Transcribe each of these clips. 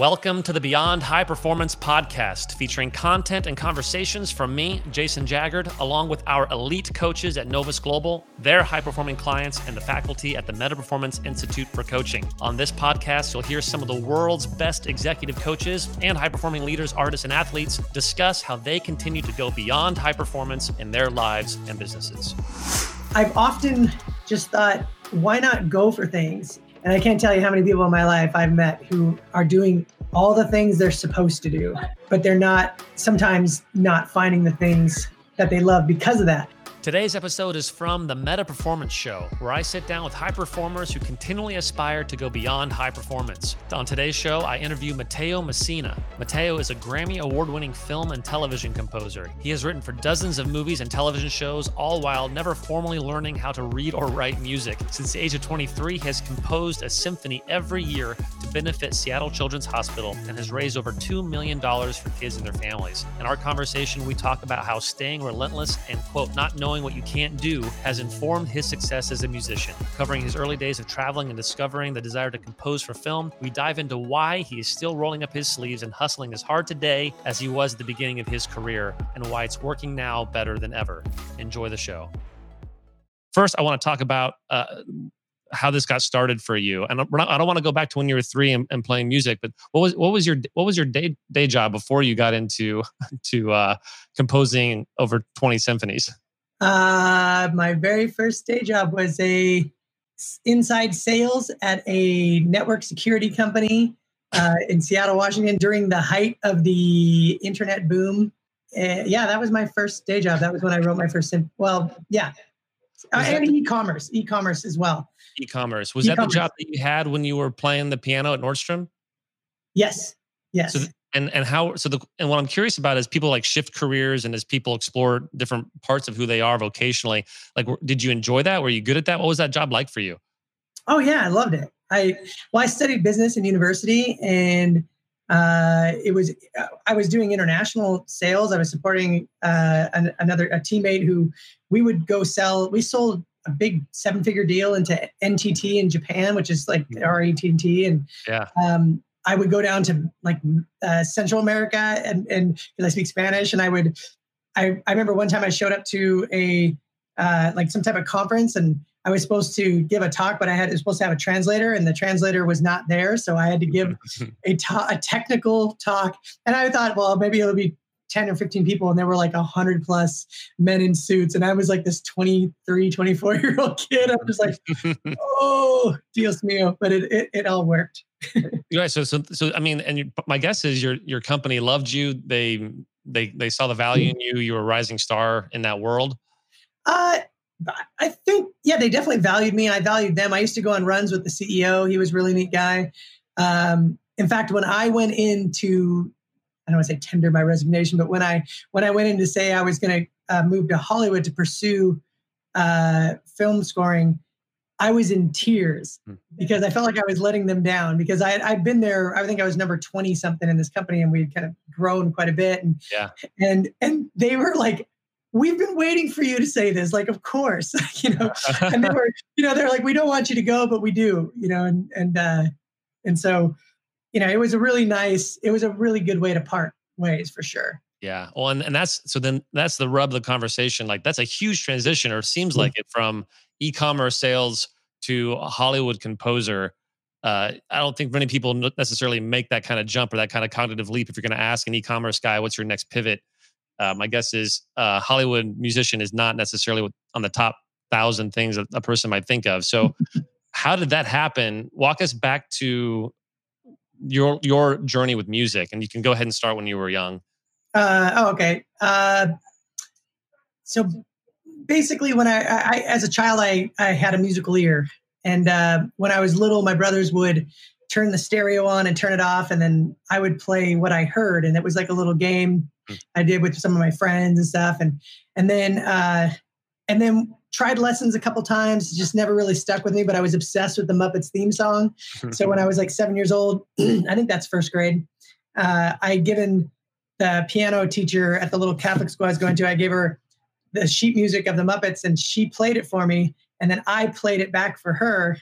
Welcome to the Beyond High Performance podcast, featuring content and conversations from me, Jason Jaggard, along with our elite coaches at Novus Global, their high performing clients, and the faculty at the Meta Performance Institute for Coaching. On this podcast, you'll hear some of the world's best executive coaches and high performing leaders, artists, and athletes discuss how they continue to go beyond high performance in their lives and businesses. I've often just thought, why not go for things? And I can't tell you how many people in my life I've met who are doing all the things they're supposed to do, but they're not sometimes not finding the things that they love because of that. Today's episode is from the Meta Performance Show, where I sit down with high performers who continually aspire to go beyond high performance. On today's show, I interview Mateo Messina. Mateo is a Grammy award winning film and television composer. He has written for dozens of movies and television shows, all while never formally learning how to read or write music. Since the age of 23, he has composed a symphony every year to benefit Seattle Children's Hospital and has raised over $2 million for kids and their families. In our conversation, we talk about how staying relentless and, quote, not knowing knowing what you can't do has informed his success as a musician. Covering his early days of traveling and discovering the desire to compose for film, we dive into why he is still rolling up his sleeves and hustling as hard today as he was at the beginning of his career, and why it's working now better than ever. Enjoy the show. First, I want to talk about uh, how this got started for you. And not, I don't want to go back to when you were three and, and, playing music, but what was what was your what was your day day job before you got into to uh, composing over twenty symphonies? Uh, my very first day job was a inside sales at a network security company uh, in Seattle, Washington, during the height of the internet boom. Uh, yeah, that was my first day job. That was when I wrote my first. Sim- well, yeah, uh, and e-commerce, e-commerce as well. E-commerce was e-commerce. that the job that you had when you were playing the piano at Nordstrom? Yes. Yes. So, and and how so the and what i'm curious about is people like shift careers and as people explore different parts of who they are vocationally like did you enjoy that? Were you good at that? What was that job like for you? Oh yeah i loved it. I well i studied business in university and uh, it was i was doing international sales. I was supporting uh, an, another a teammate who we would go sell we sold a big seven figure deal into ntt in japan which is like mm-hmm. our at&t and yeah. um, I would go down to like uh, Central America and and because I speak Spanish, and I would. I, I remember one time I showed up to a uh, like some type of conference and I was supposed to give a talk, but I had was supposed to have a translator, and the translator was not there, so I had to give a, ta- a technical talk. And I thought, well, maybe it'll be 10 or 15 people and there were like 100 plus men in suits and i was like this 23 24 year old kid i was like oh dios mío but it, it, it all worked right so so so i mean and you, my guess is your your company loved you they they they saw the value in you you were a rising star in that world uh I think, yeah, they definitely valued me I valued them. I used to go on runs with the CEO. He was a really neat guy. Um, in fact, when I went into I don't want to say tender my resignation, but when I when I went in to say I was going to uh, move to Hollywood to pursue uh, film scoring, I was in tears hmm. because I felt like I was letting them down because I I'd been there. I think I was number twenty something in this company, and we'd kind of grown quite a bit. And yeah, and and they were like, "We've been waiting for you to say this." Like, of course, you know. and they were, you know, they're like, "We don't want you to go, but we do," you know. And and uh, and so you know, it was a really nice, it was a really good way to part ways for sure. Yeah. Well, and, and that's so then that's the rub of the conversation. Like that's a huge transition, or seems mm-hmm. like it from e-commerce sales to a Hollywood composer. Uh, I don't think many people necessarily make that kind of jump or that kind of cognitive leap. If you're going to ask an e-commerce guy, what's your next pivot? Uh, my guess is uh, Hollywood musician is not necessarily on the top thousand things that a person might think of. So, how did that happen? Walk us back to your your journey with music, and you can go ahead and start when you were young. Uh, oh, okay. Uh, so basically, when I, I, as a child, I I had a musical ear, and uh, when I was little, my brothers would turn the stereo on and turn it off, and then I would play what I heard, and it was like a little game mm. I did with some of my friends and stuff, and and then uh, and then tried lessons a couple times, just never really stuck with me, but I was obsessed with the Muppets theme song. so when I was like seven years old, I think that's first grade, uh, I given the piano teacher at the little Catholic school I was going to, I gave her the sheet music of the Muppets and she played it for me. And then I played it back for her,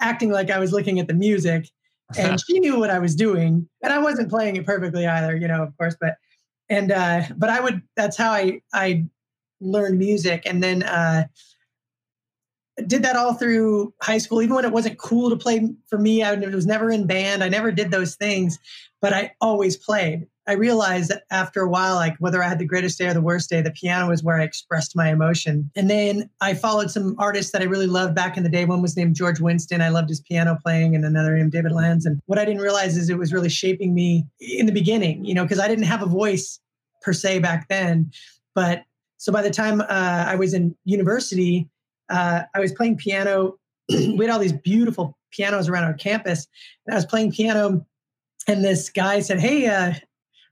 acting like I was looking at the music. and she knew what I was doing, and I wasn't playing it perfectly either, you know, of course. But and uh, but I would. That's how I I learned music, and then uh, did that all through high school. Even when it wasn't cool to play for me, I was never in band. I never did those things, but I always played. I realized that after a while, like whether I had the greatest day or the worst day, the piano was where I expressed my emotion. And then I followed some artists that I really loved back in the day. One was named George Winston. I loved his piano playing, and another named David Lanz. And what I didn't realize is it was really shaping me in the beginning, you know, because I didn't have a voice per se back then. But so by the time uh, I was in university, uh, I was playing piano. we had all these beautiful pianos around our campus, and I was playing piano. And this guy said, "Hey, uh,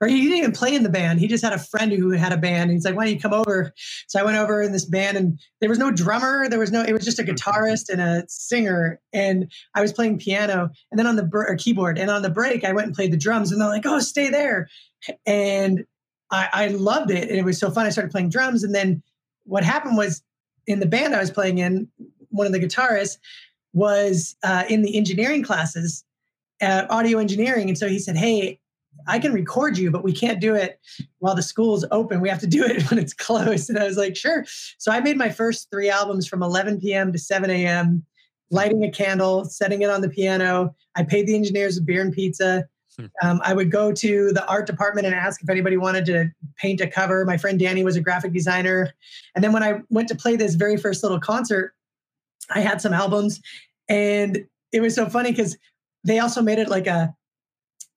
or he didn't even play in the band. He just had a friend who had a band. And he's like, why don't you come over? So I went over in this band and there was no drummer. There was no, it was just a guitarist and a singer. And I was playing piano and then on the or keyboard. And on the break, I went and played the drums and they're like, oh, stay there. And I, I loved it. And it was so fun. I started playing drums. And then what happened was in the band I was playing in, one of the guitarists was uh, in the engineering classes, uh, audio engineering. And so he said, Hey, I can record you, but we can't do it while the school's open. We have to do it when it's closed. And I was like, sure. So I made my first three albums from 11 p.m. to 7 a.m., lighting a candle, setting it on the piano. I paid the engineers a beer and pizza. Hmm. Um, I would go to the art department and ask if anybody wanted to paint a cover. My friend Danny was a graphic designer. And then when I went to play this very first little concert, I had some albums. And it was so funny because they also made it like a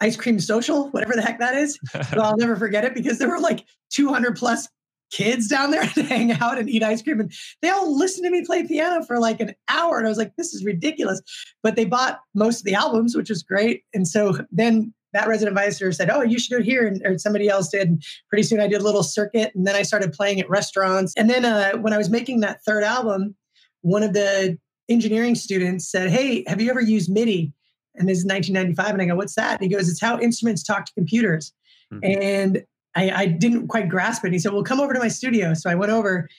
ice cream social, whatever the heck that is. but I'll never forget it because there were like 200 plus kids down there to hang out and eat ice cream. And they all listened to me play piano for like an hour. And I was like, this is ridiculous. But they bought most of the albums, which was great. And so then that resident advisor said, Oh, you should do it here. And or somebody else did. And pretty soon I did a little circuit. And then I started playing at restaurants. And then uh, when I was making that third album, one of the engineering students said, Hey, have you ever used MIDI? And this is 1995. And I go, what's that? And he goes, it's how instruments talk to computers. Mm-hmm. And I, I, didn't quite grasp it. And he said, well, come over to my studio. So I went over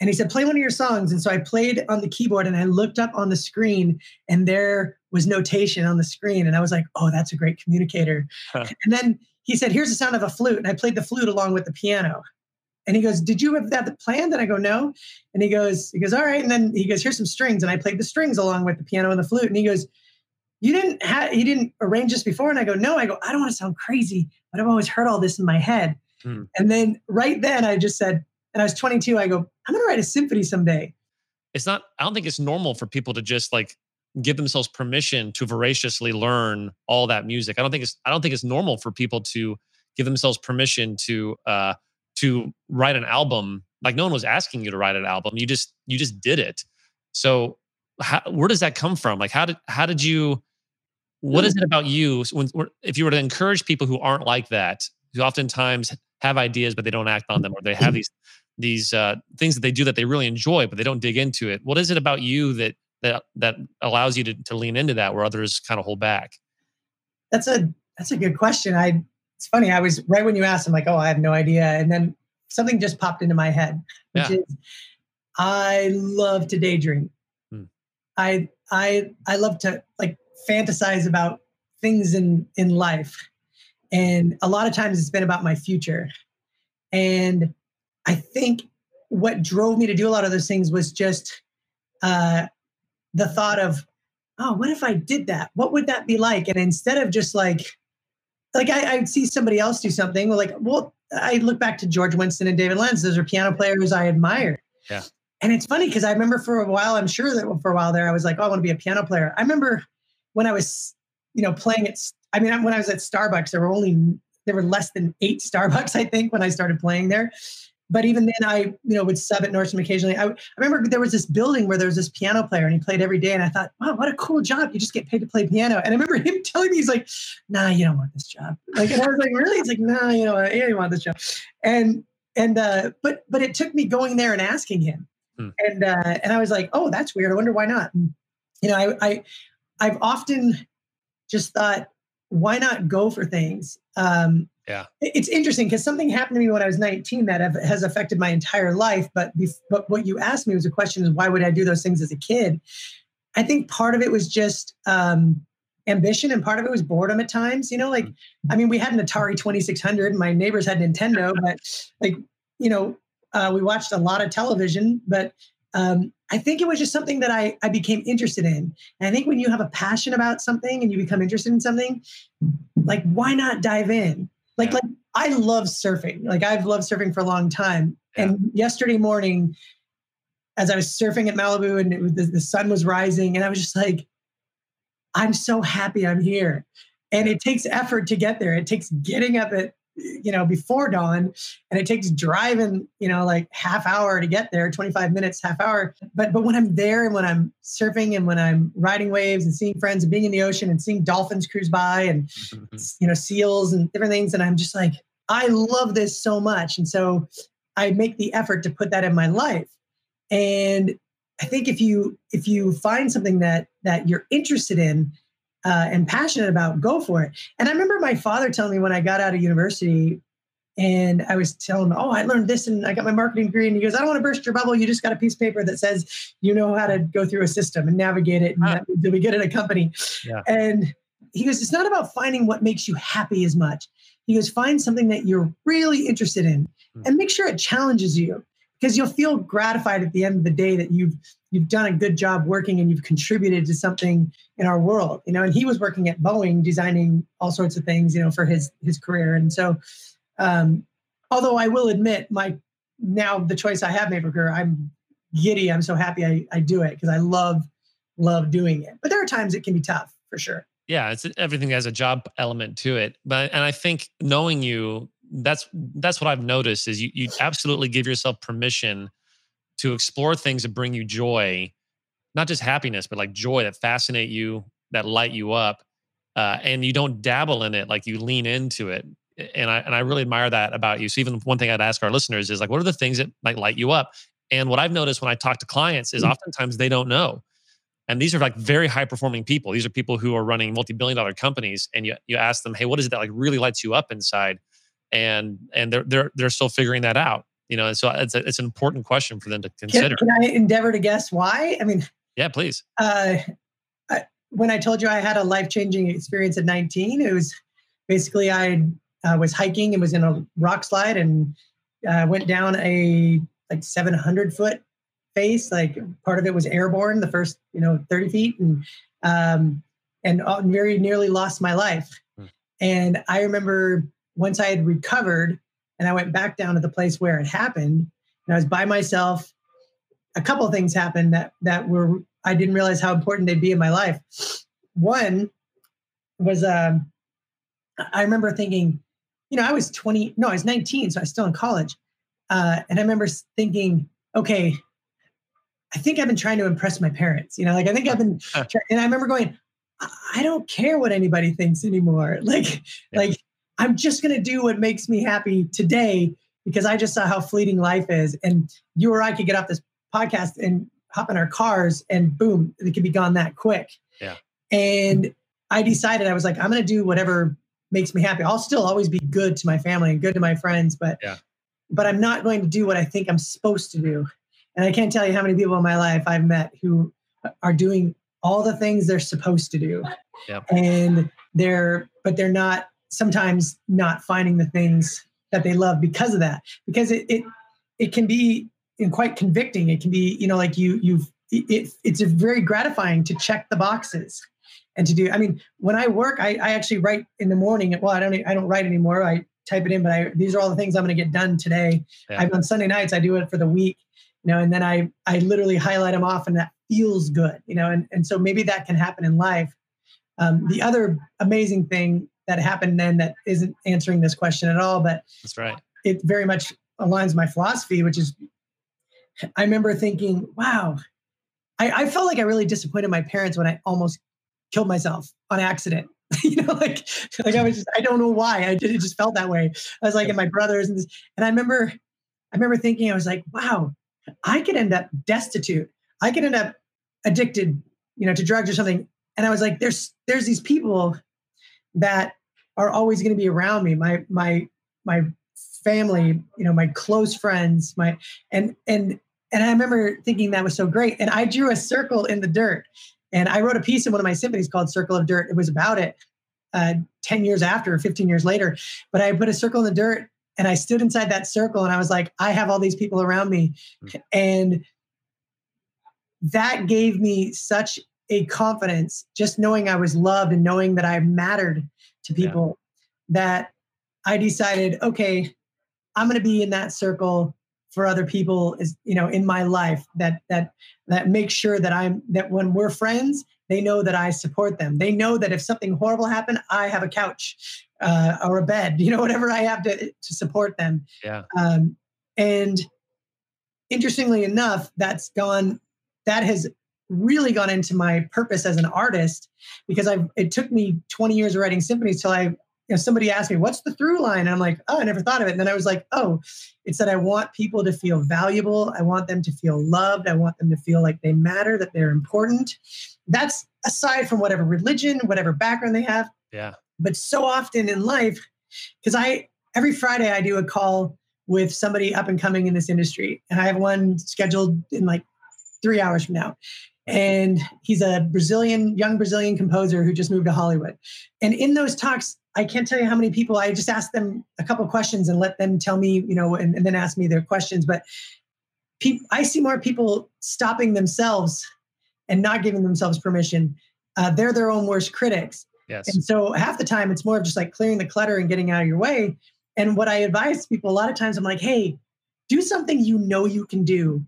and he said, play one of your songs. And so I played on the keyboard and I looked up on the screen and there was notation on the screen. And I was like, oh, that's a great communicator. Huh. And then he said, here's the sound of a flute. And I played the flute along with the piano. And he goes, Did you have that planned? And I go, No. And he goes, he goes, All right. And then he goes, Here's some strings. And I played the strings along with the piano and the flute. And he goes, you didn't have you didn't arrange this before and i go no i go i don't want to sound crazy but i've always heard all this in my head. Hmm. and then right then i just said and i was 22 i go i'm going to write a symphony someday. It's not i don't think it's normal for people to just like give themselves permission to voraciously learn all that music. I don't think it's i don't think it's normal for people to give themselves permission to uh to write an album. Like no one was asking you to write an album. You just you just did it. So how, where does that come from? Like how did how did you what is it about you when if you were to encourage people who aren't like that, who oftentimes have ideas but they don't act on them, or they have these these uh, things that they do that they really enjoy but they don't dig into it? What is it about you that that that allows you to to lean into that where others kind of hold back? That's a that's a good question. I it's funny. I was right when you asked. I'm like, oh, I have no idea, and then something just popped into my head, which yeah. is I love to daydream. Hmm. I I I love to like fantasize about things in in life. And a lot of times it's been about my future. And i think what drove me to do a lot of those things was just uh, the thought of oh what if i did that? What would that be like? And instead of just like like I, i'd see somebody else do something like well i look back to george winston and david lanz. Those are piano players i admire yeah. And it's funny because i remember for a while i'm sure that for a while there i was like oh i want to be a piano player. I remember when I was, you know, playing at, I mean, when I was at Starbucks, there were only, there were less than eight Starbucks, I think, when I started playing there. But even then, I, you know, would sub at Nordstrom occasionally. I, I remember there was this building where there was this piano player and he played every day. And I thought, wow, what a cool job. You just get paid to play piano. And I remember him telling me, he's like, nah, you don't want this job. Like, and I was like, really? He's like, nah, you know, I don't want this job. And, and, uh, but, but it took me going there and asking him. Hmm. And, uh, and I was like, oh, that's weird. I wonder why not. And, you know, I, I, I've often just thought, why not go for things? Um, yeah, it's interesting because something happened to me when I was 19 that have, has affected my entire life. But but what you asked me was a question: is why would I do those things as a kid? I think part of it was just um, ambition and part of it was boredom at times. You know, like I mean, we had an Atari 2600, and my neighbors had Nintendo, but like you know, uh, we watched a lot of television, but um, I think it was just something that I, I became interested in. And I think when you have a passion about something and you become interested in something, like why not dive in? Like, yeah. like I love surfing. Like I've loved surfing for a long time. Yeah. And yesterday morning, as I was surfing at Malibu and was, the, the sun was rising, and I was just like, I'm so happy I'm here. And it takes effort to get there. It takes getting up at you know before dawn and it takes driving you know like half hour to get there 25 minutes half hour. But but when i'm there and when i'm surfing and when i'm riding waves and seeing friends and being in the ocean and seeing dolphins cruise by and mm-hmm. you know seals and different things and i'm just like i love this so much. And so i make the effort to put that in my life. And i think if you if you find something that that you're interested in uh, and passionate about, go for it. And I remember my father telling me when I got out of university and I was telling him, oh, I learned this and I got my marketing degree. And he goes, I don't want to burst your bubble. You just got a piece of paper that says you know how to go through a system and navigate it and ah. you'll be good at a company. Yeah. And he goes, it's not about finding what makes you happy as much. He goes, find something that you're really interested in mm. and make sure it challenges you because you'll feel gratified at the end of the day that you've you've done a good job working and you've contributed to something in our world you know and he was working at boeing designing all sorts of things you know for his his career. And so um although i will admit my now the choice i have made for career i'm giddy. I'm so happy i, I do it because i love love doing it. But there are times it can be tough for sure. Yeah it's everything has a job element to it. But and i think knowing you that's that's what I've noticed is you you absolutely give yourself permission to explore things that bring you joy, not just happiness, but like joy that fascinate you, that light you up, uh, and you don't dabble in it, like you lean into it. And I and I really admire that about you. So even one thing I'd ask our listeners is like, what are the things that might light you up? And what I've noticed when I talk to clients is mm. oftentimes they don't know. And these are like very high performing people. These are people who are running multi billion dollar companies. And you you ask them, hey, what is it that like really lights you up inside? and and they're they're they're still figuring that out you know and so it's a, it's an important question for them to consider. can, can i endeavor to guess why? I mean yeah please. uh, I, when i told you i had a life-changing experience at 19 it was basically i uh, was hiking and was in a rock slide and uh, went down a like 700 foot face like part of it was airborne the first you know 30 feet and um and very nearly lost my life. Hmm. and i remember once I had recovered and I went back down to the place where it happened, and I was by myself, a couple of things happened that that were I didn't realize how important they'd be in my life. One was um, I remember thinking, you know, I was 20, no, I was 19, so I was still in college. Uh, and I remember thinking, okay, I think I've been trying to impress my parents. You know, like I think I've been, and I remember going, I don't care what anybody thinks anymore. Like, yeah. like I'm just going to do what makes me happy today because I just saw how fleeting life is. And you or I could get off this podcast and hop in our cars and boom, it could be gone that quick. Yeah. And I decided I was like, I'm going to do whatever makes me happy. I'll still always be good to my family and good to my friends, but yeah. but I'm not going to do what I think I'm supposed to do. And I can't tell you how many people in my life I've met who are doing all the things they're supposed to do. Yep. And they're but they're not sometimes not finding the things that they love because of that. Because it it, it can be quite convicting. It can be you know like you you've it, it's very gratifying to check the boxes and to do i mean when i work i, I actually write in the morning. Well i don't i don't write anymore. I type it in but i these are all the things i'm going to get done today. Yeah. i've on sunday nights i do it for the week you know and then i i literally highlight them off and that feels good you know and, and so maybe that can happen in life. Um, the other amazing thing that happened then that isn't answering this question at all. But that's right. It very much aligns my philosophy, which is I remember thinking, wow, I, I felt like I really disappointed my parents when I almost killed myself on accident. you know, like like I was just I don't know why. I did it just felt that way. I was like, and my brothers and this, and I remember I remember thinking, I was like, wow, I could end up destitute. I could end up addicted, you know, to drugs or something. And I was like, there's there's these people that are always going to be around me my my my family you know my close friends my and and and i remember thinking that was so great and i drew a circle in the dirt And I wrote a piece in one of my symphonies called Circle of Dirt. It was about it uh, 10 years after, 15 years later. But I put a circle in the dirt and I stood inside that circle and I was like, I have all these people around me. Mm-hmm. And that gave me such a confidence, just knowing I was loved and knowing that I mattered to people, yeah. that I decided, okay, I'm going to be in that circle for other people is you know in my life that that that makes sure that i'm that when we're friends they know that i support them. They know that if something horrible happened i have a couch uh, or a bed you know whatever i have to to support them. Yeah. Um, and interestingly enough that's gone that has really gone into my purpose as an artist because I've it took me 20 years of writing symphonies till i you know, somebody asked me, what's the through line? And I'm like, oh, I never thought of it. And then I was like, oh, it's that I want people to feel valuable. I want them to feel loved. I want them to feel like they matter, that they're important. That's aside from whatever religion, whatever background they have. Yeah. But so often in life, because I, every Friday, I do a call with somebody up and coming in this industry. And I have one scheduled in like three hours from now and he's a Brazilian, young Brazilian composer who just moved to Hollywood. And in those talks, I can't tell you how many people I just ask them a couple questions and let them tell me, you know, and, and then ask me their questions. But I see more people stopping themselves and not giving themselves permission. Uh, they're their own worst critics. Yes. And so half the time it's more of just like clearing the clutter and getting out of your way. And what I advise people a lot of times, I'm like, hey, do something you know you can do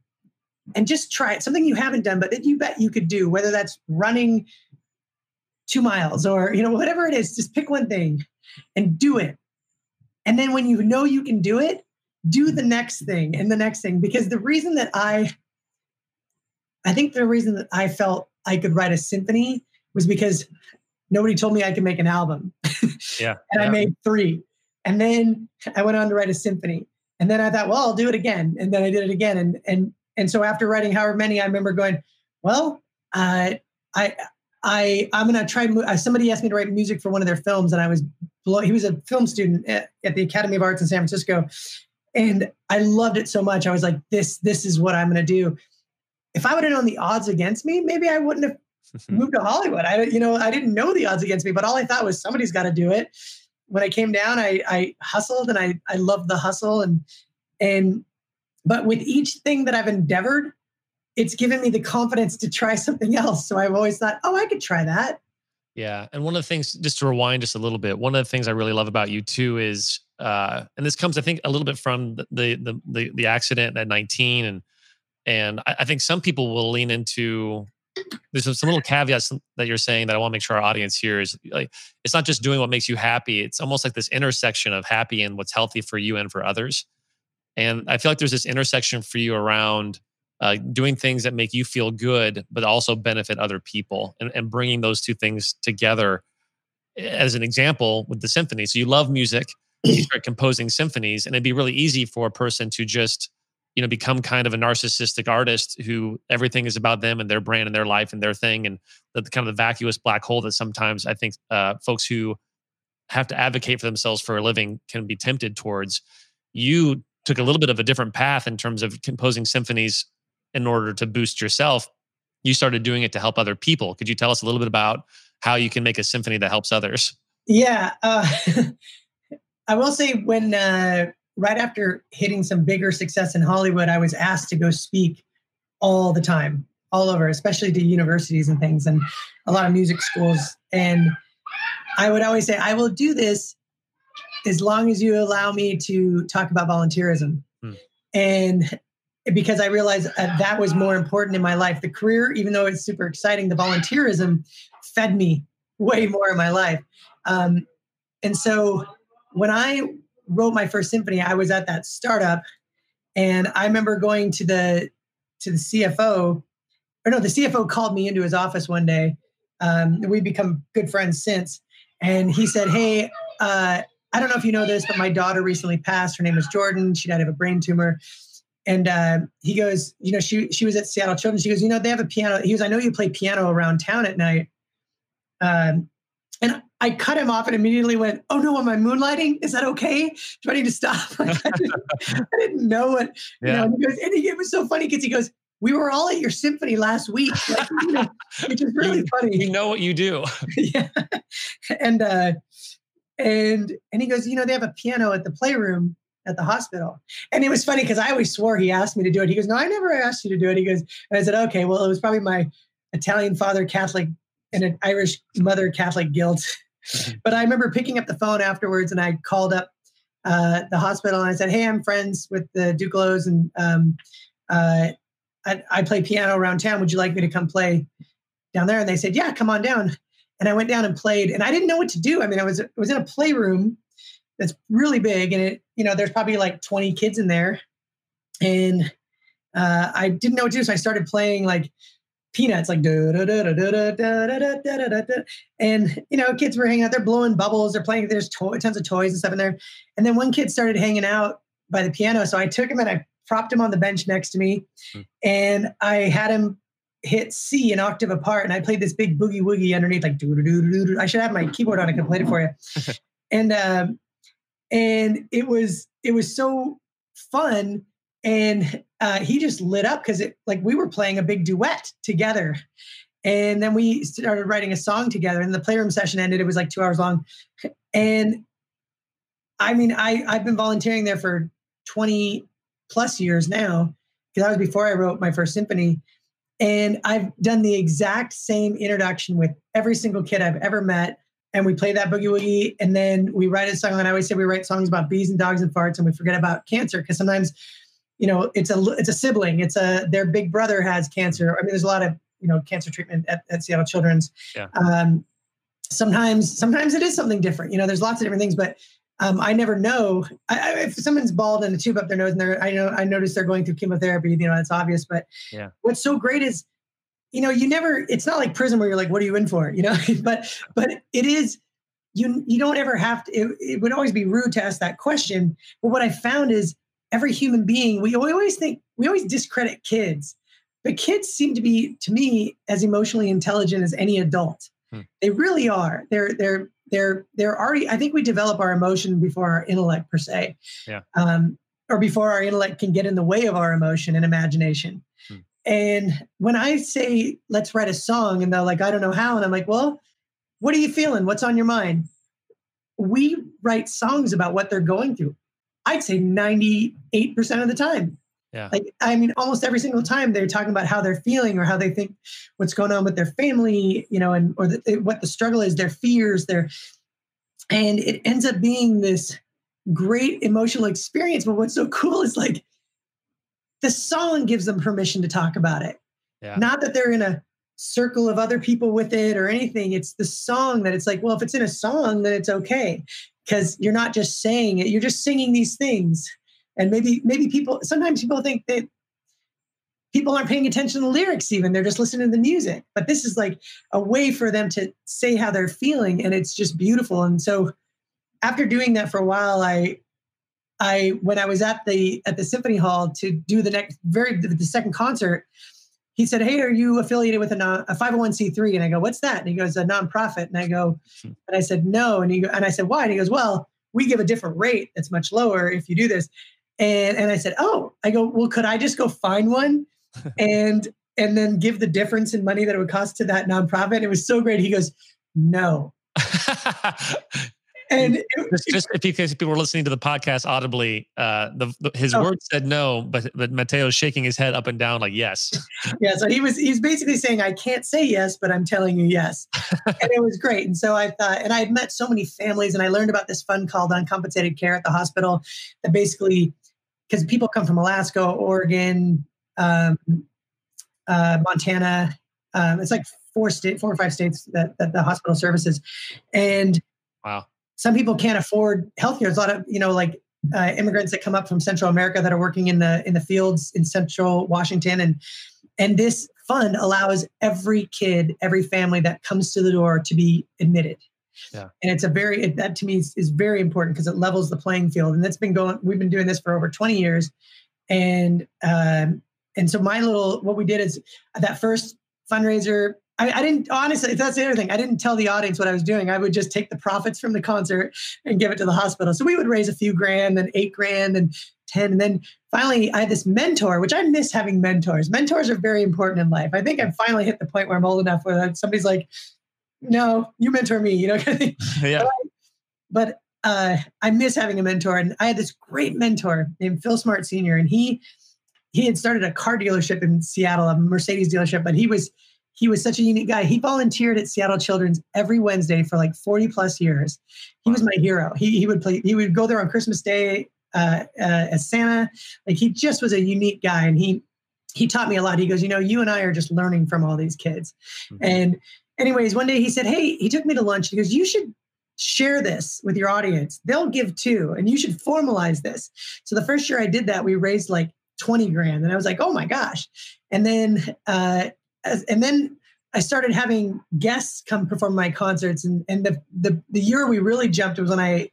and just try it. Something you haven't done, but that you bet you could do, whether that's running two miles or you know whatever it is just pick one thing and do it. And then when you know you can do it do the next thing and the next thing. Because the reason that i i think the reason that i felt i could write a symphony was because nobody told me i could make an album. Yeah and yeah. i made three. And then i went on to write a symphony. And then i thought well i'll do it again. And then i did it again. And and and so after writing however many i remember going well uh, I I I'm gonna try. Uh, somebody asked me to write music for one of their films, and I was blow, he was a film student at, at, the Academy of Arts in San Francisco, and I loved it so much. I was like, this this is what I'm gonna do. If I would have known the odds against me, maybe I wouldn't have moved to Hollywood. I you know I didn't know the odds against me, but all I thought was somebody's got to do it. When I came down, I I hustled and I I loved the hustle and and but with each thing that I've endeavored, it's given me the confidence to try something else. So I've always thought, oh, I could try that. Yeah. And one of the things, just to rewind just a little bit, one of the things I really love about you too is, uh, and this comes, I think, a little bit from the the the, the accident at 19, and and I, I think some people will lean into. There's some, some little caveats that you're saying that I want to make sure our audience hears. Like, it's not just doing what makes you happy; it's almost like this intersection of happy and what's healthy for you and for others. And I feel like there's this intersection for you around uh, doing things that make you feel good, but also benefit other people, and, and bringing those two things together. As an example, with the symphony, so you love music, you start composing symphonies, and it'd be really easy for a person to just, you know, become kind of a narcissistic artist who everything is about them and their brand and their life and their thing, and the kind of the vacuous black hole that sometimes I think uh, folks who have to advocate for themselves for a living can be tempted towards. You took a little bit of a different path in terms of composing symphonies in order to boost yourself, you started doing it to help other people. Could you tell us a little bit about how you can make a symphony that helps others? Yeah. Uh, I will say, when uh, right after hitting some bigger success in Hollywood, I was asked to go speak all the time, all over, especially to universities and things, and a lot of music schools. And I would always say, I will do this as long as you allow me to talk about volunteerism. Hmm. And because I realized uh, that was more important in my life. The career, even though it's super exciting, the volunteerism fed me way more in my life. Um, and so when I wrote my first symphony, I was at that startup, and I remember going to the to the CFO, or no, the CFO called me into his office one day. Um, we've become good friends since, and he said, "Hey." Uh, I don't know if you know this, but my daughter recently passed. Her name was Jordan. She died of a brain tumor and uh, he goes, you know, she she was at Seattle Children's. She goes, you know, they have a piano. He goes, I know you play piano around town at night. Um, and I cut him off and immediately went, "Oh no, am I moonlighting? Is that okay? Do I need to stop?" Like, I, didn't, I, didn't, know what. You yeah. know, and he goes, and he, it was so funny because he goes, we were all at your symphony last week, like, you know, which is really you, funny. You know what you do. yeah. And uh, and and he goes, you know, they have a piano at the playroom at the hospital. And it was funny because I always swore he asked me to do it. He goes, No, I never asked you to do it. He goes, and I said, Okay, well, it was probably my Italian father Catholic and an Irish mother Catholic guilt. Mm-hmm. but I remember picking up the phone afterwards and I called up uh, the hospital and I said, Hey, I'm friends with the Duclos and um, uh, I, I play piano around town. Would you like me to come play down there? And they said, Yeah, come on down. And I went down and played, and I didn't know what to do. I mean, I was was in a playroom that's really big, and it you know there's probably like 20 kids in there, and uh, I didn't know what to do, so I started playing like peanuts, like da da da da da da da da da da da and you know kids were hanging out, they're blowing bubbles, they're playing. There's to- tons of toys and stuff in there, and then one kid started hanging out by the piano, so I took him and I propped him on the bench next to me, and I had him hit C an octave apart, and I played this big boogie woogie underneath, like doo doo doo doo. I should have my keyboard on. I could play it for you. and um, and it was it was so fun, and uh, he just lit up because it like we were playing a big duet together, and then we started writing a song together. And the playroom session ended. It was like two hours long, and I mean, I I've been volunteering there for twenty plus years now because that was before I wrote my first symphony and I've done the exact same introduction with every single kid I've ever met. And we play that boogie woogie, and then we write a song. And I always say we write songs about bees and dogs and farts, and we forget about cancer because sometimes, you know, it's a it's a sibling. It's a their big brother has cancer. I mean, there's a lot of you know cancer treatment at, at Seattle Children's. Yeah. Um, sometimes sometimes it is something different. You know, there's lots of different things, but um, I never know I, if someone's bald and a tube up their nose, and they're I know I notice they're going through chemotherapy. You know, it's obvious. But yeah. what's so great is, you know, you never. It's not like prison where you're like, what are you in for? You know, but but it is. You you don't ever have to. It, it would always be rude to ask that question. But what I found is every human being. We always think we always discredit kids, but kids seem to be to me as emotionally intelligent as any adult. Hmm. They really are. They're they're they're they're already i think we develop our emotion before our intellect per se. Yeah. Um, or before our intellect can get in the way of our emotion and imagination. Hmm. and when i say let's write a song and they're like i don't know how and i'm like well what are you feeling? What's on your mind? We write songs about what they're going through. I'd say 98% of the time yeah. Like, I mean, almost every single time they're talking about how they're feeling or how they think what's going on with their family, you know, and or the, what the struggle is, their fears, their, and it ends up being this great emotional experience. But what's so cool is like the song gives them permission to talk about it. Yeah. Not that they're in a circle of other people with it or anything. It's the song that it's like, well, if it's in a song, then it's okay because you're not just saying it, you're just singing these things and maybe maybe people sometimes people think that people aren't paying attention to the lyrics even they're just listening to the music. But this is like a way for them to say how they're feeling and it's just beautiful. And so after doing that for a while i i when i was at the at the symphony hall to do the next very the second concert he said hey are you affiliated with a, non, a 501c3 and i go what's that? And he goes a nonprofit. And i go and i said no. And he and i said why? And he goes well we give a different rate that's much lower if you do this and and I said, "Oh, I go, well, could I just go find one and and then give the difference in money that it would cost to that nonprofit?" It was so great. He goes, "No." and it, just, just if you if people were listening to the podcast audibly, uh, the, the his oh. words said no, but but Mateo's shaking his head up and down like yes. yeah, so he was he's basically saying I can't say yes, but I'm telling you yes, and it was great. And so I thought, and I had met so many families, and I learned about this fund called uncompensated care at the hospital that basically because people come from Alaska, Oregon, um, uh, Montana. Um, it's like four state, four or five states that, that the hospital services, and wow, some people can't afford healthcare. There's a lot of you know like uh, immigrants that come up from Central America that are working in the in the fields in Central Washington, and and this fund allows every kid, every family that comes to the door to be admitted. Yeah. And it's a very it, that to me is, is very important because it levels the playing field. And that's been going. We've been doing this for over 20 years, and um, and so my little what we did is that first fundraiser. I, I didn't honestly. That's the other thing. I didn't tell the audience what I was doing. I would just take the profits from the concert and give it to the hospital. So we would raise a few grand, and eight grand, and 10. And then finally, I had this mentor, which I miss having mentors. Mentors are very important in life. I think I've finally hit the point where I'm old enough where somebody's like, no, you mentor me, you know? yeah. But, uh, I miss having a mentor. And I had this great mentor named Phil Smart Sr. And he he had started a car dealership in Seattle, a Mercedes dealership, but he was he was such a unique guy. He volunteered at Seattle Children's every Wednesday for like 40 plus years. He was my hero. He, he would play, he would go there on Christmas Day uh, uh, as Santa. Like he just was a unique guy. And he, he taught me a lot. He goes, you know, you and I are just learning from all these kids. Mm-hmm. And anyways, one day he said, Hey, he took me to lunch. He goes, you should share this with your audience. They'll give too. And you should formalize this. So the first year I did that, we raised like 20 grand. And I was like, oh my gosh. And then uh, and then I started having guests come perform my concerts, and and the the, the year we really jumped was when I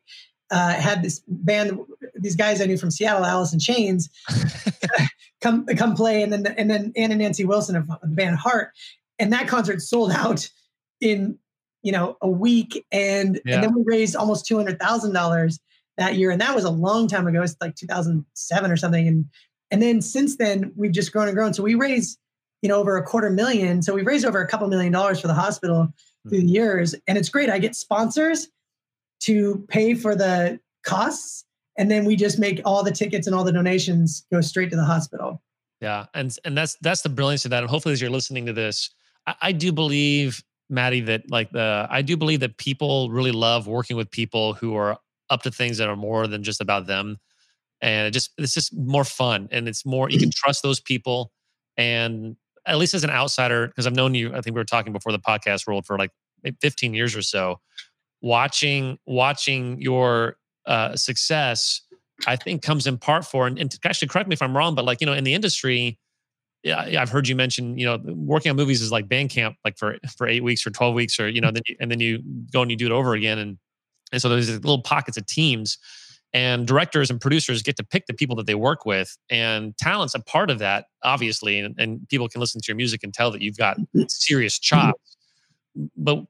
uh, had this band, these guys I knew from Seattle, Alice in Chains, come come play, and then and then Ann and Nancy Wilson of the band Heart, and that concert sold out in you know a week, and yeah. and then we raised almost two hundred thousand dollars that year, and that was a long time ago. It's like two thousand seven or something, and and then since then we've just grown and grown. So we raised you know, over a quarter million. So we've raised over a couple million dollars for the hospital mm-hmm. through the years. And it's great. I get sponsors to pay for the costs. And then we just make all the tickets and all the donations go straight to the hospital. Yeah. And and that's that's the brilliance of that. And hopefully as you're listening to this, I, I do believe, Maddie, that like the I do believe that people really love working with people who are up to things that are more than just about them. And it just it's just more fun and it's more you can trust those people and at least as an outsider, because I've known you, I think we were talking before the podcast rolled for like 15 years or so, watching watching your uh, success, I think comes in part for, and, and actually correct me if I'm wrong, but like, you know, in the industry, yeah, I've heard you mention, you know, working on movies is like band camp, like for, for eight weeks or 12 weeks, or, you know, mm-hmm. then you, and then you go and you do it over again. And, and so there's little pockets of teams and directors and producers get to pick the people that they work with and talent's a part of that obviously and, and people can listen to your music and tell that you've got mm-hmm. serious mm-hmm. chops. But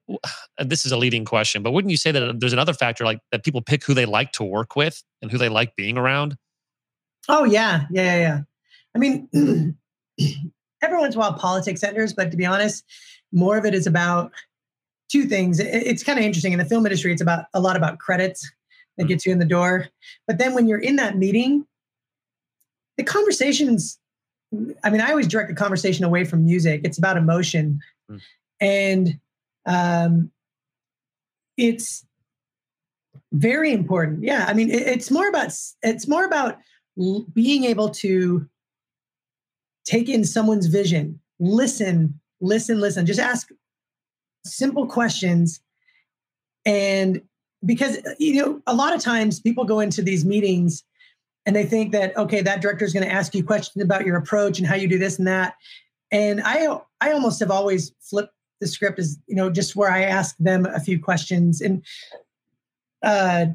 this is a leading question but wouldn't you say that there's another factor like that people pick who they like to work with and who they like being around? Oh yeah. Yeah yeah, yeah. i mean every once in a while politics enters but to be honest more of it is about two things it's kind of interesting in the film industry it's about a lot about credits that gets you in the door. But then when you're in that meeting, the conversations, I mean, I always direct the conversation away from music. It's about emotion. Mm. And um, it's very important. Yeah. I mean, it, it's more about, it's more about being able to take in someone's vision, listen, listen, listen, just ask simple questions. And because you know a lot of times people go into these meetings and they think that okay that director is going to ask you questions about your approach and how you do this and that. And i i almost have always flipped the script as you know just where i ask them a few questions and uh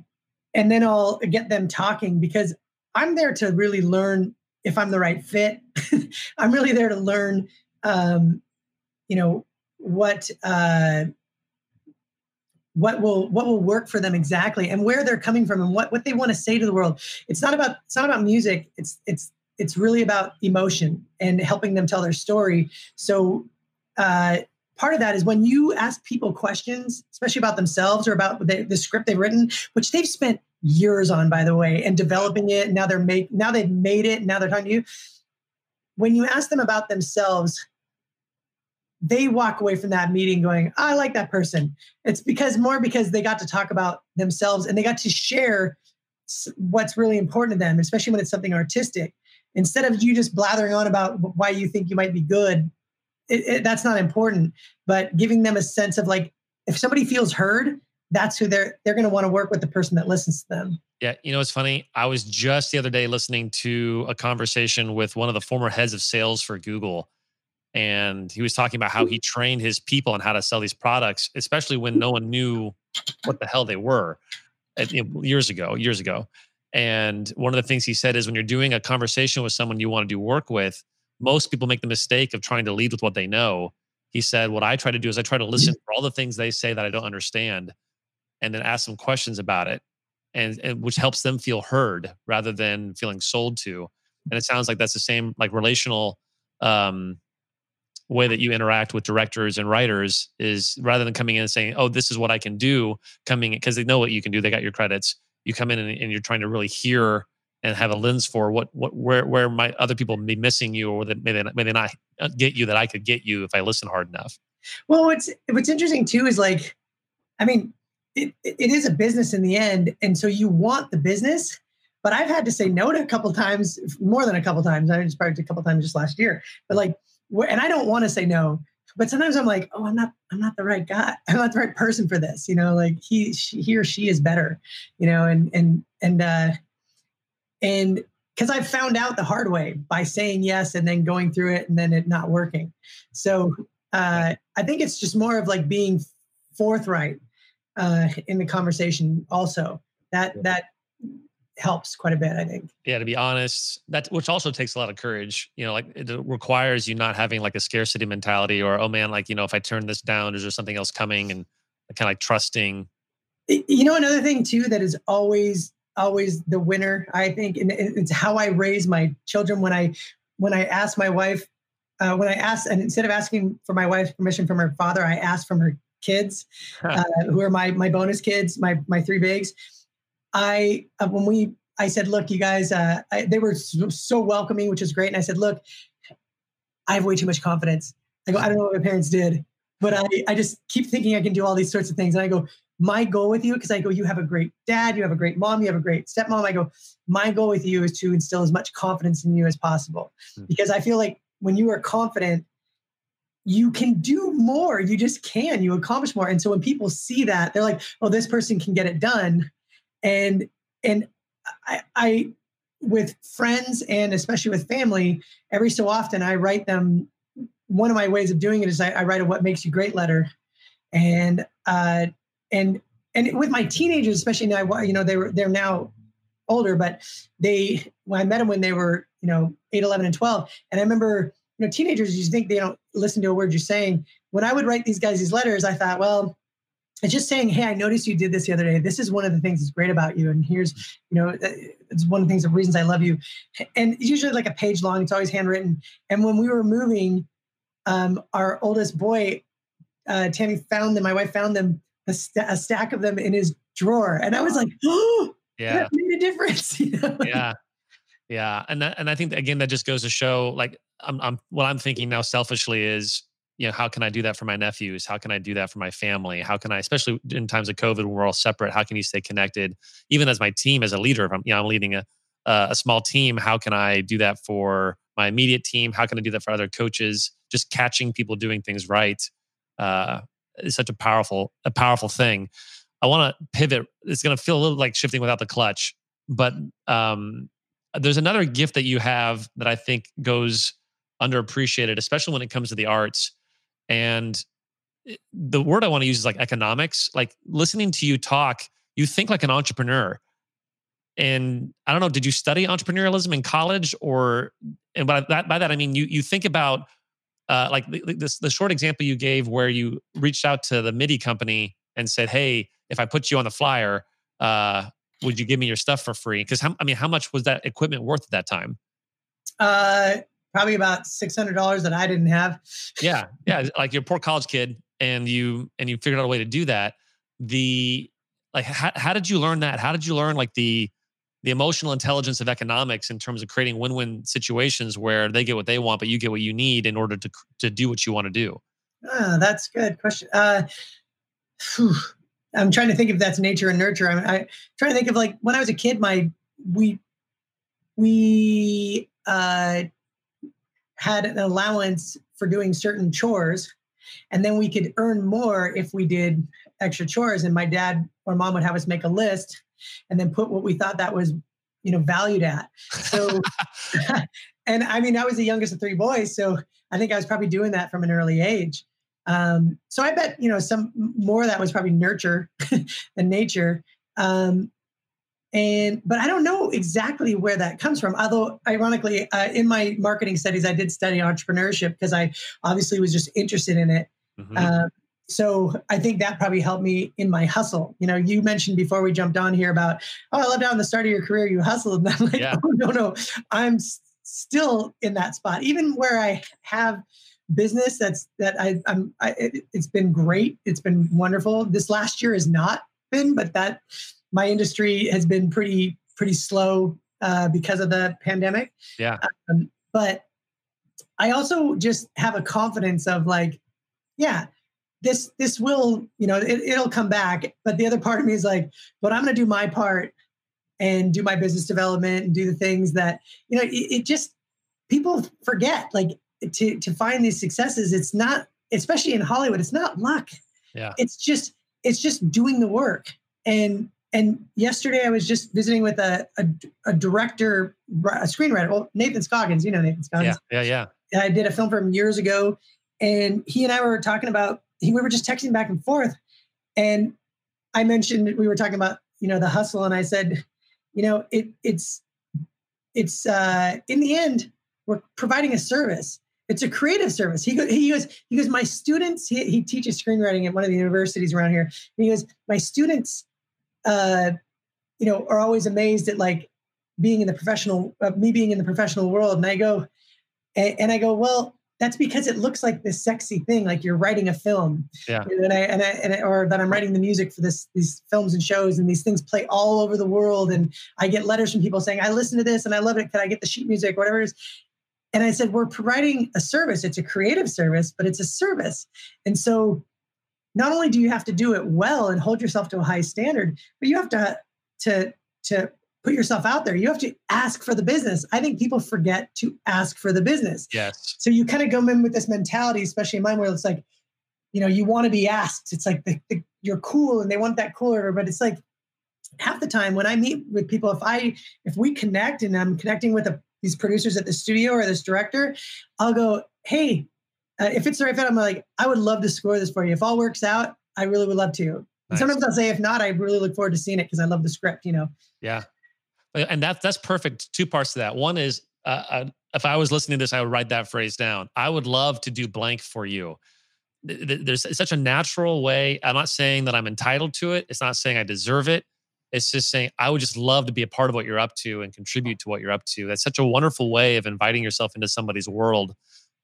and then i'll get them talking because i'm there to really learn if i'm the right fit i'm really there to learn um you know what uh what will what will work for them exactly and where they're coming from and what what they want to say to the world. It's not about it's not about music. It's it's it's really about emotion and helping them tell their story. So uh, part of that is when you ask people questions especially about themselves or about the, the script they've written which they've spent years on by the way and developing it now they're make now they've made it now they're talking to you when you ask them about themselves they walk away from that meeting going, I like that person. It's because more because they got to talk about themselves and they got to share what's really important to them, especially when it's something artistic. Instead of you just blathering on about why you think you might be good, it, it, that's not important. But giving them a sense of like, if somebody feels heard, that's who they're they're going to want to work with the person that listens to them. Yeah, you know it's funny. I was just the other day listening to a conversation with one of the former heads of sales for Google, and he was talking about how he trained his people on how to sell these products, especially when no one knew what the hell they were uh, years ago, years ago. And one of the things he said is when you're doing a conversation with someone you want to do work with, most people make the mistake of trying to lead with what they know. He said, What I try to do is I try to listen for all the things they say that I don't understand and then ask them questions about it and, and which helps them feel heard rather than feeling sold to. And it sounds like that's the same like relational um, way that you interact with directors and writers is rather than coming in and saying, "Oh, this is what I can do," coming because they know what you can do, they got your credits. You come in and, and you're trying to really hear and have a lens for what what where where might other people be missing you or that may they, may they not uh, get you that I could get you if I listen hard enough. Well, what's what's interesting too is like, I mean, it, it is a business in the end, and so you want the business. But I've had to say no to a couple times, more than a couple times. I just probably a couple times just last year. But like, and I don't want to say no, but sometimes I'm like, oh, I'm not, I'm not the right guy. I'm not the right person for this. You know, like he, she, he or she is better. You know, and and and uh, and because I found out the hard way by saying yes and then going through it and then it not working. So uh, I think it's just more of like being forthright uh, in the conversation. Also, that that helps quite a bit. I think. Yeah, to be honest, that which also takes a lot of courage. You know, like it requires you not having like a scarcity mentality or oh man, like you know, if I turn this down, is there something else coming? And kind of like trusting. You know, another thing too that is always always the winner. I think, and it's how I raise my children. When I when I ask my wife, uh, when I ask, and instead of asking for my wife's permission from her father, I ask from her kids, uh, who are my my bonus kids, my my three bigs. I uh, when we I said, look, you guys, uh, I, they were so, so welcoming, which is great. And I said, look, I have way too much confidence. I go, I don't know what my parents did, but I, I just keep thinking I can do all these sorts of things. And I go, my goal with you, because I go, you have a great dad, you have a great mom, you have a great stepmom. I go, my goal with you is to instill as much confidence in you as possible. Mm-hmm. Because I feel like when you are confident, you can do more. You just can. You accomplish more. And so when people see that, they're like, oh, this person can get it done. And and I, I with friends and especially with family, every so often I write them. One of my ways of doing it is I, I write a "What Makes You Great" letter, and uh, and and with my teenagers, especially now, you know, they were they're now older, but they when I met them when they were you know 8, 11, and 12, and I remember you know teenagers, you think they don't listen to a word you're saying. When I would write these guys these letters, I thought, well, it's just saying, hey, I noticed you did this the other day. This is one of the things that's great about you, and here's you know it's one of the things the reasons I love you. And usually like a page long. It's always handwritten. And when we were moving, um, our oldest boy, uh, Tammy found them. My wife found them a, st- a stack of them in his drawer, and I was like, oh, yeah, that made a difference. You know? Yeah, yeah, and that, and I think again that just goes to show, like, I'm, I'm what I'm thinking now selfishly is, you know, how can I do that for my nephews? How can I do that for my family? How can I, especially in times of COVID when we're all separate, how can you stay connected? Even as my team, as a leader, if I'm, you know, I'm leading a a small team, how can I do that for my immediate team? How can I do that for other coaches? Just catching people doing things right. Uh, is such a powerful a powerful thing. I want to pivot. It's going to feel a little like shifting without the clutch, but um, there's another gift that you have that I think goes underappreciated, especially when it comes to the arts. And the word I want to use is like economics. Like listening to you talk, you think like an entrepreneur. And I don't know, did you study entrepreneurialism in college, or and by that by that I mean you you think about uh, like this the short example you gave where you reached out to the MIDI company and said, "Hey, if I put you on the flyer, uh, would you give me your stuff for free?" Because I mean, how much was that equipment worth at that time? Uh, probably about six hundred dollars that I didn't have. yeah, yeah, like you're a poor college kid, and you and you figured out a way to do that. The like, how, how did you learn that? How did you learn like the the emotional intelligence of economics in terms of creating win-win situations where they get what they want, but you get what you need in order to to do what you want to do? Oh, that's good question. Uh, I'm trying to think if that's nature and nurture. I'm, I'm, trying to think of like when I was a kid, my we we uh, had an allowance for doing certain chores, and then we could earn more if we did extra chores. And my dad or mom would have us make a list and then put what we thought that was you know valued at. So and i mean i was the youngest of three boys so i think i was probably doing that from an early age. Um, so i bet you know some more of that was probably nurture than nature. Um, and but i don't know exactly where that comes from although ironically uh, in my marketing studies i did study entrepreneurship because i obviously was just interested in it. Mm-hmm. uh, so I think that probably helped me in my hustle. You know, you mentioned before we jumped on here about, oh, I love down the start of your career, you hustled. And I'm like, yeah. oh, no, no, I'm still in that spot. Even where I have business that's that I, I'm, I, it, it's been great. It's been wonderful. This last year has not been, but that my industry has been pretty, pretty slow uh, because of the pandemic. Yeah. Um, but I also just have a confidence of like, yeah, this this will you know it, it'll come back. But the other part of me is like but i'm going to do my part and do my business development and do the things that you know it, it, just people forget like to to find these successes it's not especially in hollywood it's not luck. Yeah. It's just it's just doing the work. And and yesterday i was just visiting with a a, a director a screenwriter well nathan scoggins you know nathan scoggins? Yeah yeah yeah. I did a film for him years ago and he and i were talking about he, we were just texting back and forth. And I mentioned we were talking about, you know, the hustle. And I said, you know, it it's it's uh in the end, we're providing a service. It's a creative service. He goes, he goes, he goes, my students, he, he teaches screenwriting at one of the universities around here. And he goes, my students uh, you know, are always amazed at like being in the professional, uh, me being in the professional world. And I go, and, and I go, well, that's because it looks like this sexy thing, like you're writing a film. Yeah. And I, and I, and I, or that I'm writing the music for this, these films and shows, and these things play all over the world. And I get letters from people saying, I listen to this and I love it. Can I get the sheet music, whatever it is? And I said, we're providing a service. It's a creative service, but it's a service. And so not only do you have to do it well and hold yourself to a high standard, but you have to, to, to put yourself out there. You have to ask for the business. I think people forget to ask for the business. Yes. So you kind of go in with this mentality, especially in mine, where it's like, you know, you want to be asked. It's like the, the, you're cool and they want that cooler, but it's like half the time when I meet with people, if I if we connect and I'm connecting with a, these producers at the studio or this director, I'll go, hey, uh, if it's the right fit, I'm like, I would love to score this for you. If all works out, I really would love to. Nice. Sometimes I'll say, if not, I really look forward to seeing it because I love the script. You know. Yeah. Uh, and that's that's perfect. Two parts to that. One is uh, uh, if I was listening to this, I would write that phrase down. I would love to do blank for you. There's such a natural way. I'm not saying that I'm entitled to it. It's not saying I deserve it. It's just saying I would just love to be a part of what you're up to and contribute to what you're up to. That's such a wonderful way of inviting yourself into somebody's world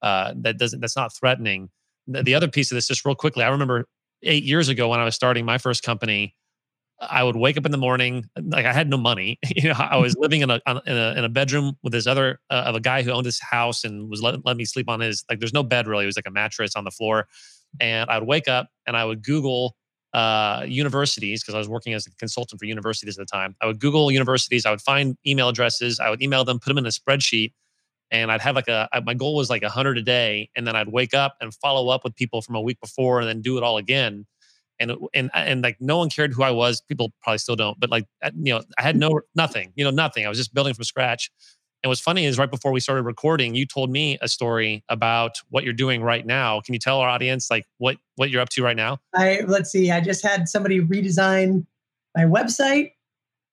uh, that doesn't that's not threatening. The, the other piece of this, just real quickly, I remember eight years ago when I was starting my first company. I would wake up in the morning, like I had no money. You know, I was living in a in a, in a bedroom with this other uh, of a guy who owned this house and was letting let me sleep on his like. There's no bed really. It was like a mattress on the floor, and I would wake up and I would Google uh, universities because I was working as a consultant for universities at the time. I would Google universities. I would find email addresses. I would email them, put them in a spreadsheet, and I'd have like a my goal was like a hundred a day, and then I'd wake up and follow up with people from a week before, and then do it all again and uh, and uh, and like no one cared who I was. People probably still don't, but like uh, you know, I had no nothing, you know, nothing. I was just building from scratch. And what's funny is right before we started recording, you told me a story about what you're doing right now. Can you tell our audience like what what you're up to right now? I let's see. I just had somebody redesign my website.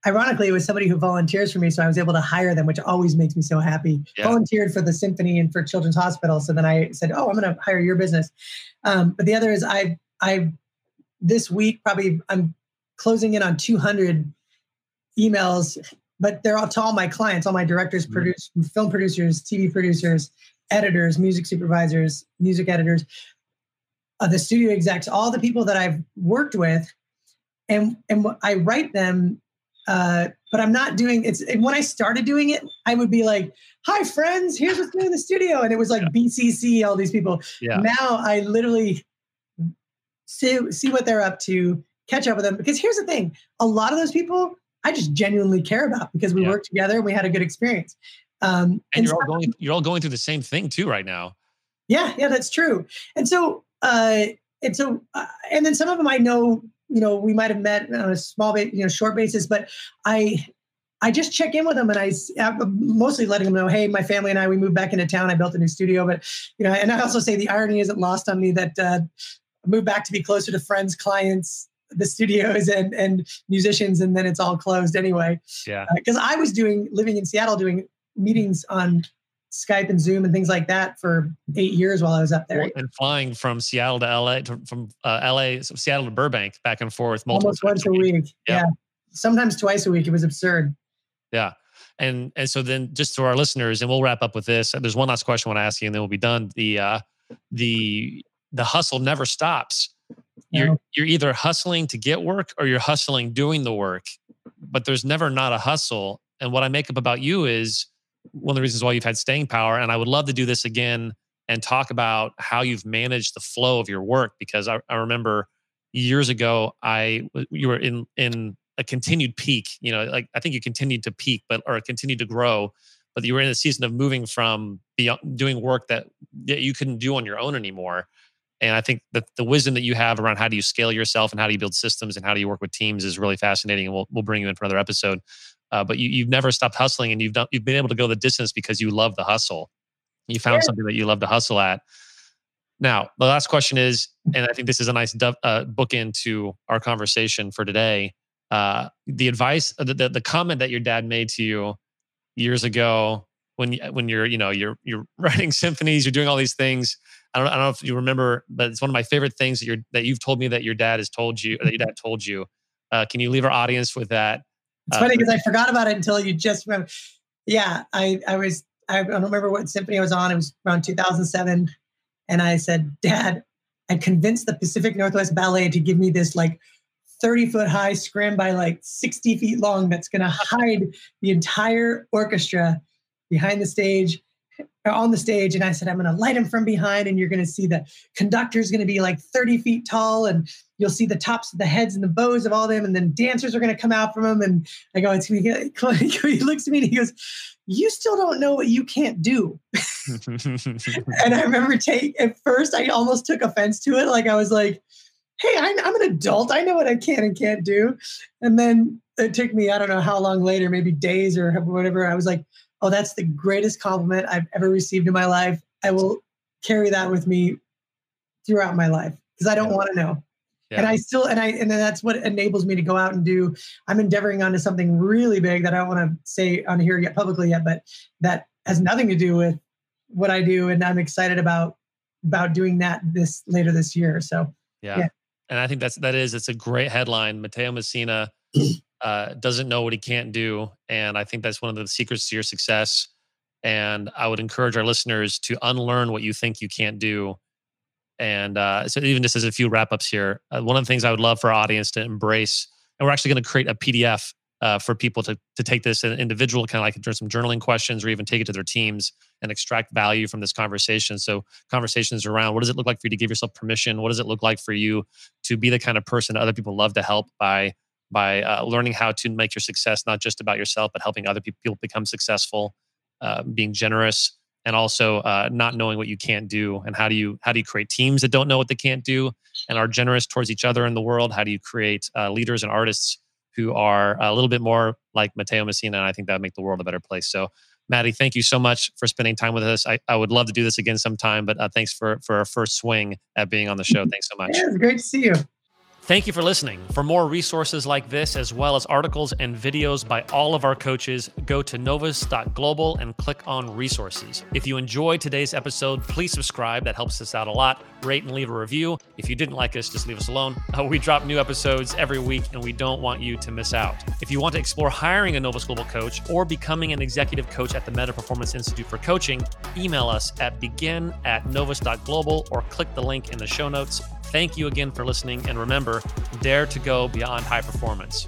Ironically, it was somebody who volunteers for me, so I was able to hire them, which always makes me so happy. Yeah. Volunteered for the symphony and for Children's Hospital, so then I said, "Oh, I'm going to hire your business." Um, but the other is I I this week, probably I'm closing in on 200 emails, but they're all to all my clients, all my directors, mm-hmm. produce, film producers, TV producers, editors, music supervisors, music editors, uh, the studio execs, all the people that I've worked with, and and I write them. Uh, but I'm not doing it's when I started doing it, I would be like, "Hi friends, here's what's new in the studio," and it was like yeah. BCC, all these people. Yeah. Now I literally see see what they're up to, catch up with them. Because here's the thing: a lot of those people I just genuinely care about because we yeah. worked together and we had a good experience. Um, and, and you're so, all going you're all going through the same thing too right now. Yeah, yeah, that's true. And so, uh, and so, uh, and then some of them I know, you know, we might have met on a small, you know, short basis, but I, I just check in with them and I I'm mostly letting them know, hey, my family and I, we moved back into town. I built a new studio, but you know, and I also say the irony isn't lost on me that uh, moved back to be closer to friends, clients, the studios and and musicians and then it's all closed anyway yeah because uh, i was doing living in seattle doing meetings on Skype and Zoom and things like that for eight years while I was up there. And flying from Seattle to LA, to, from uh, LA, Seattle to Burbank, back and forth multiple almost once a week. week. Yeah. yeah, sometimes twice a week. It was absurd. Yeah. And and so then just to our listeners, and we'll wrap up with this. There's one last question I want to ask you, and then we'll be done. The uh, the the hustle never stops. You're no. you're either hustling to get work or you're hustling doing the work, but there's never not a hustle. And what I make up about you is one of the reasons why you've had staying power. And I would love to do this again and talk about how you've managed the flow of your work because I, I remember years ago I you were in in a continued peak. You know, like I think you continued to peak, but or continued to grow, but you were in a season of moving from beyond doing work that, that you couldn't do on your own anymore. And I think that the wisdom that you have around how do you scale yourself and how do you build systems and how do you work with teams is really fascinating. And we'll, we'll bring you in for another episode. Uh, but you, you've never stopped hustling and you've done, you've been able to go the distance because you love the hustle. You found yeah. something that you love to hustle at. Now, the last question is, and I think this is a nice uh, book into our conversation for today. Uh, the advice, uh, the, the, the comment that your dad made to you years ago when when you're you know you're you're writing symphonies, you're doing all these things. I don't, I don't know if you remember, but it's one of my favorite things that you're that you've told me that your dad has told you that your dad told you. Uh, can you leave our audience with that? It's uh, funny because I forgot about it until you just remember. Yeah, I I was I don't remember what symphony I was on. It was around 2007, and I said, Dad, I convinced the Pacific Northwest Ballet to give me this like 30 foot high scrim by like 60 feet long that's going to hide the entire orchestra behind the stage on the stage and i said i'm going to light him from behind and you're going to see the conductor is going to be like 30 feet tall and you'll see the tops of the heads and the bows of all them and then dancers are going to come out from them and i go it's going to he looks at me and he goes you still don't know what you can't do and i remember take at first i almost took offense to it like i was like hey, I, I'm an adult. I know what I can and can't do. And then it took me, I don't know how long later, maybe days or whatever. I was like, oh, that's the greatest compliment I've ever received in my life. I will carry that with me throughout my life because I don't yeah. want to know. Yeah. And I still, and I, and then that's what enables me to go out and do. I'm endeavoring onto something really big that I don't want to say on here yet publicly yet, but that has nothing to do with what I do. And I'm excited about, about doing that this later this year. So yeah. yeah and I think that's that is it's a great headline. Mateo Messina uh, doesn't know what he can't do, and I think that's one of the secrets to your success. And I would encourage our listeners to unlearn what you think you can't do. And uh, so, even just as a few wrap ups here, uh, one of the things I would love for our audience to embrace, and we're actually going to create a PDF uh, for people to to take this an individual kind of like some journaling questions or even take it to their teams and extract value from this conversation. So conversations around what does it look like for you to give yourself permission? What does it look like for you to be the kind of person other people love to help by by uh, learning how to make your success not just about yourself but helping other people become successful, uh, being generous, and also uh, not knowing what you can't do and how do you how do you create teams that don't know what they can't do and are generous towards each other in the world? How do you create uh, leaders and artists who are a little bit more like Mateo Messina. And I think that would make the world a better place. So, Maddie, thank you so much for spending time with us. I, I would love to do this again sometime, but uh, thanks for, for our first swing at being on the show. Thanks so much. Yeah, it's great to see you. Thank you for listening. For more resources like this, as well as articles and videos by all of our coaches, go to novus.global and click on resources. If you enjoyed today's episode, please subscribe. That helps us out a lot. Rate and leave a review. If you didn't like us, just leave us alone. We drop new episodes every week, and we don't want you to miss out. If you want to explore hiring a Novus Global coach or becoming an executive coach at the Meta Performance Institute for Coaching, email us at begin at novus.global or click the link in the show notes. Thank you again for listening. And remember, dare to go beyond high performance.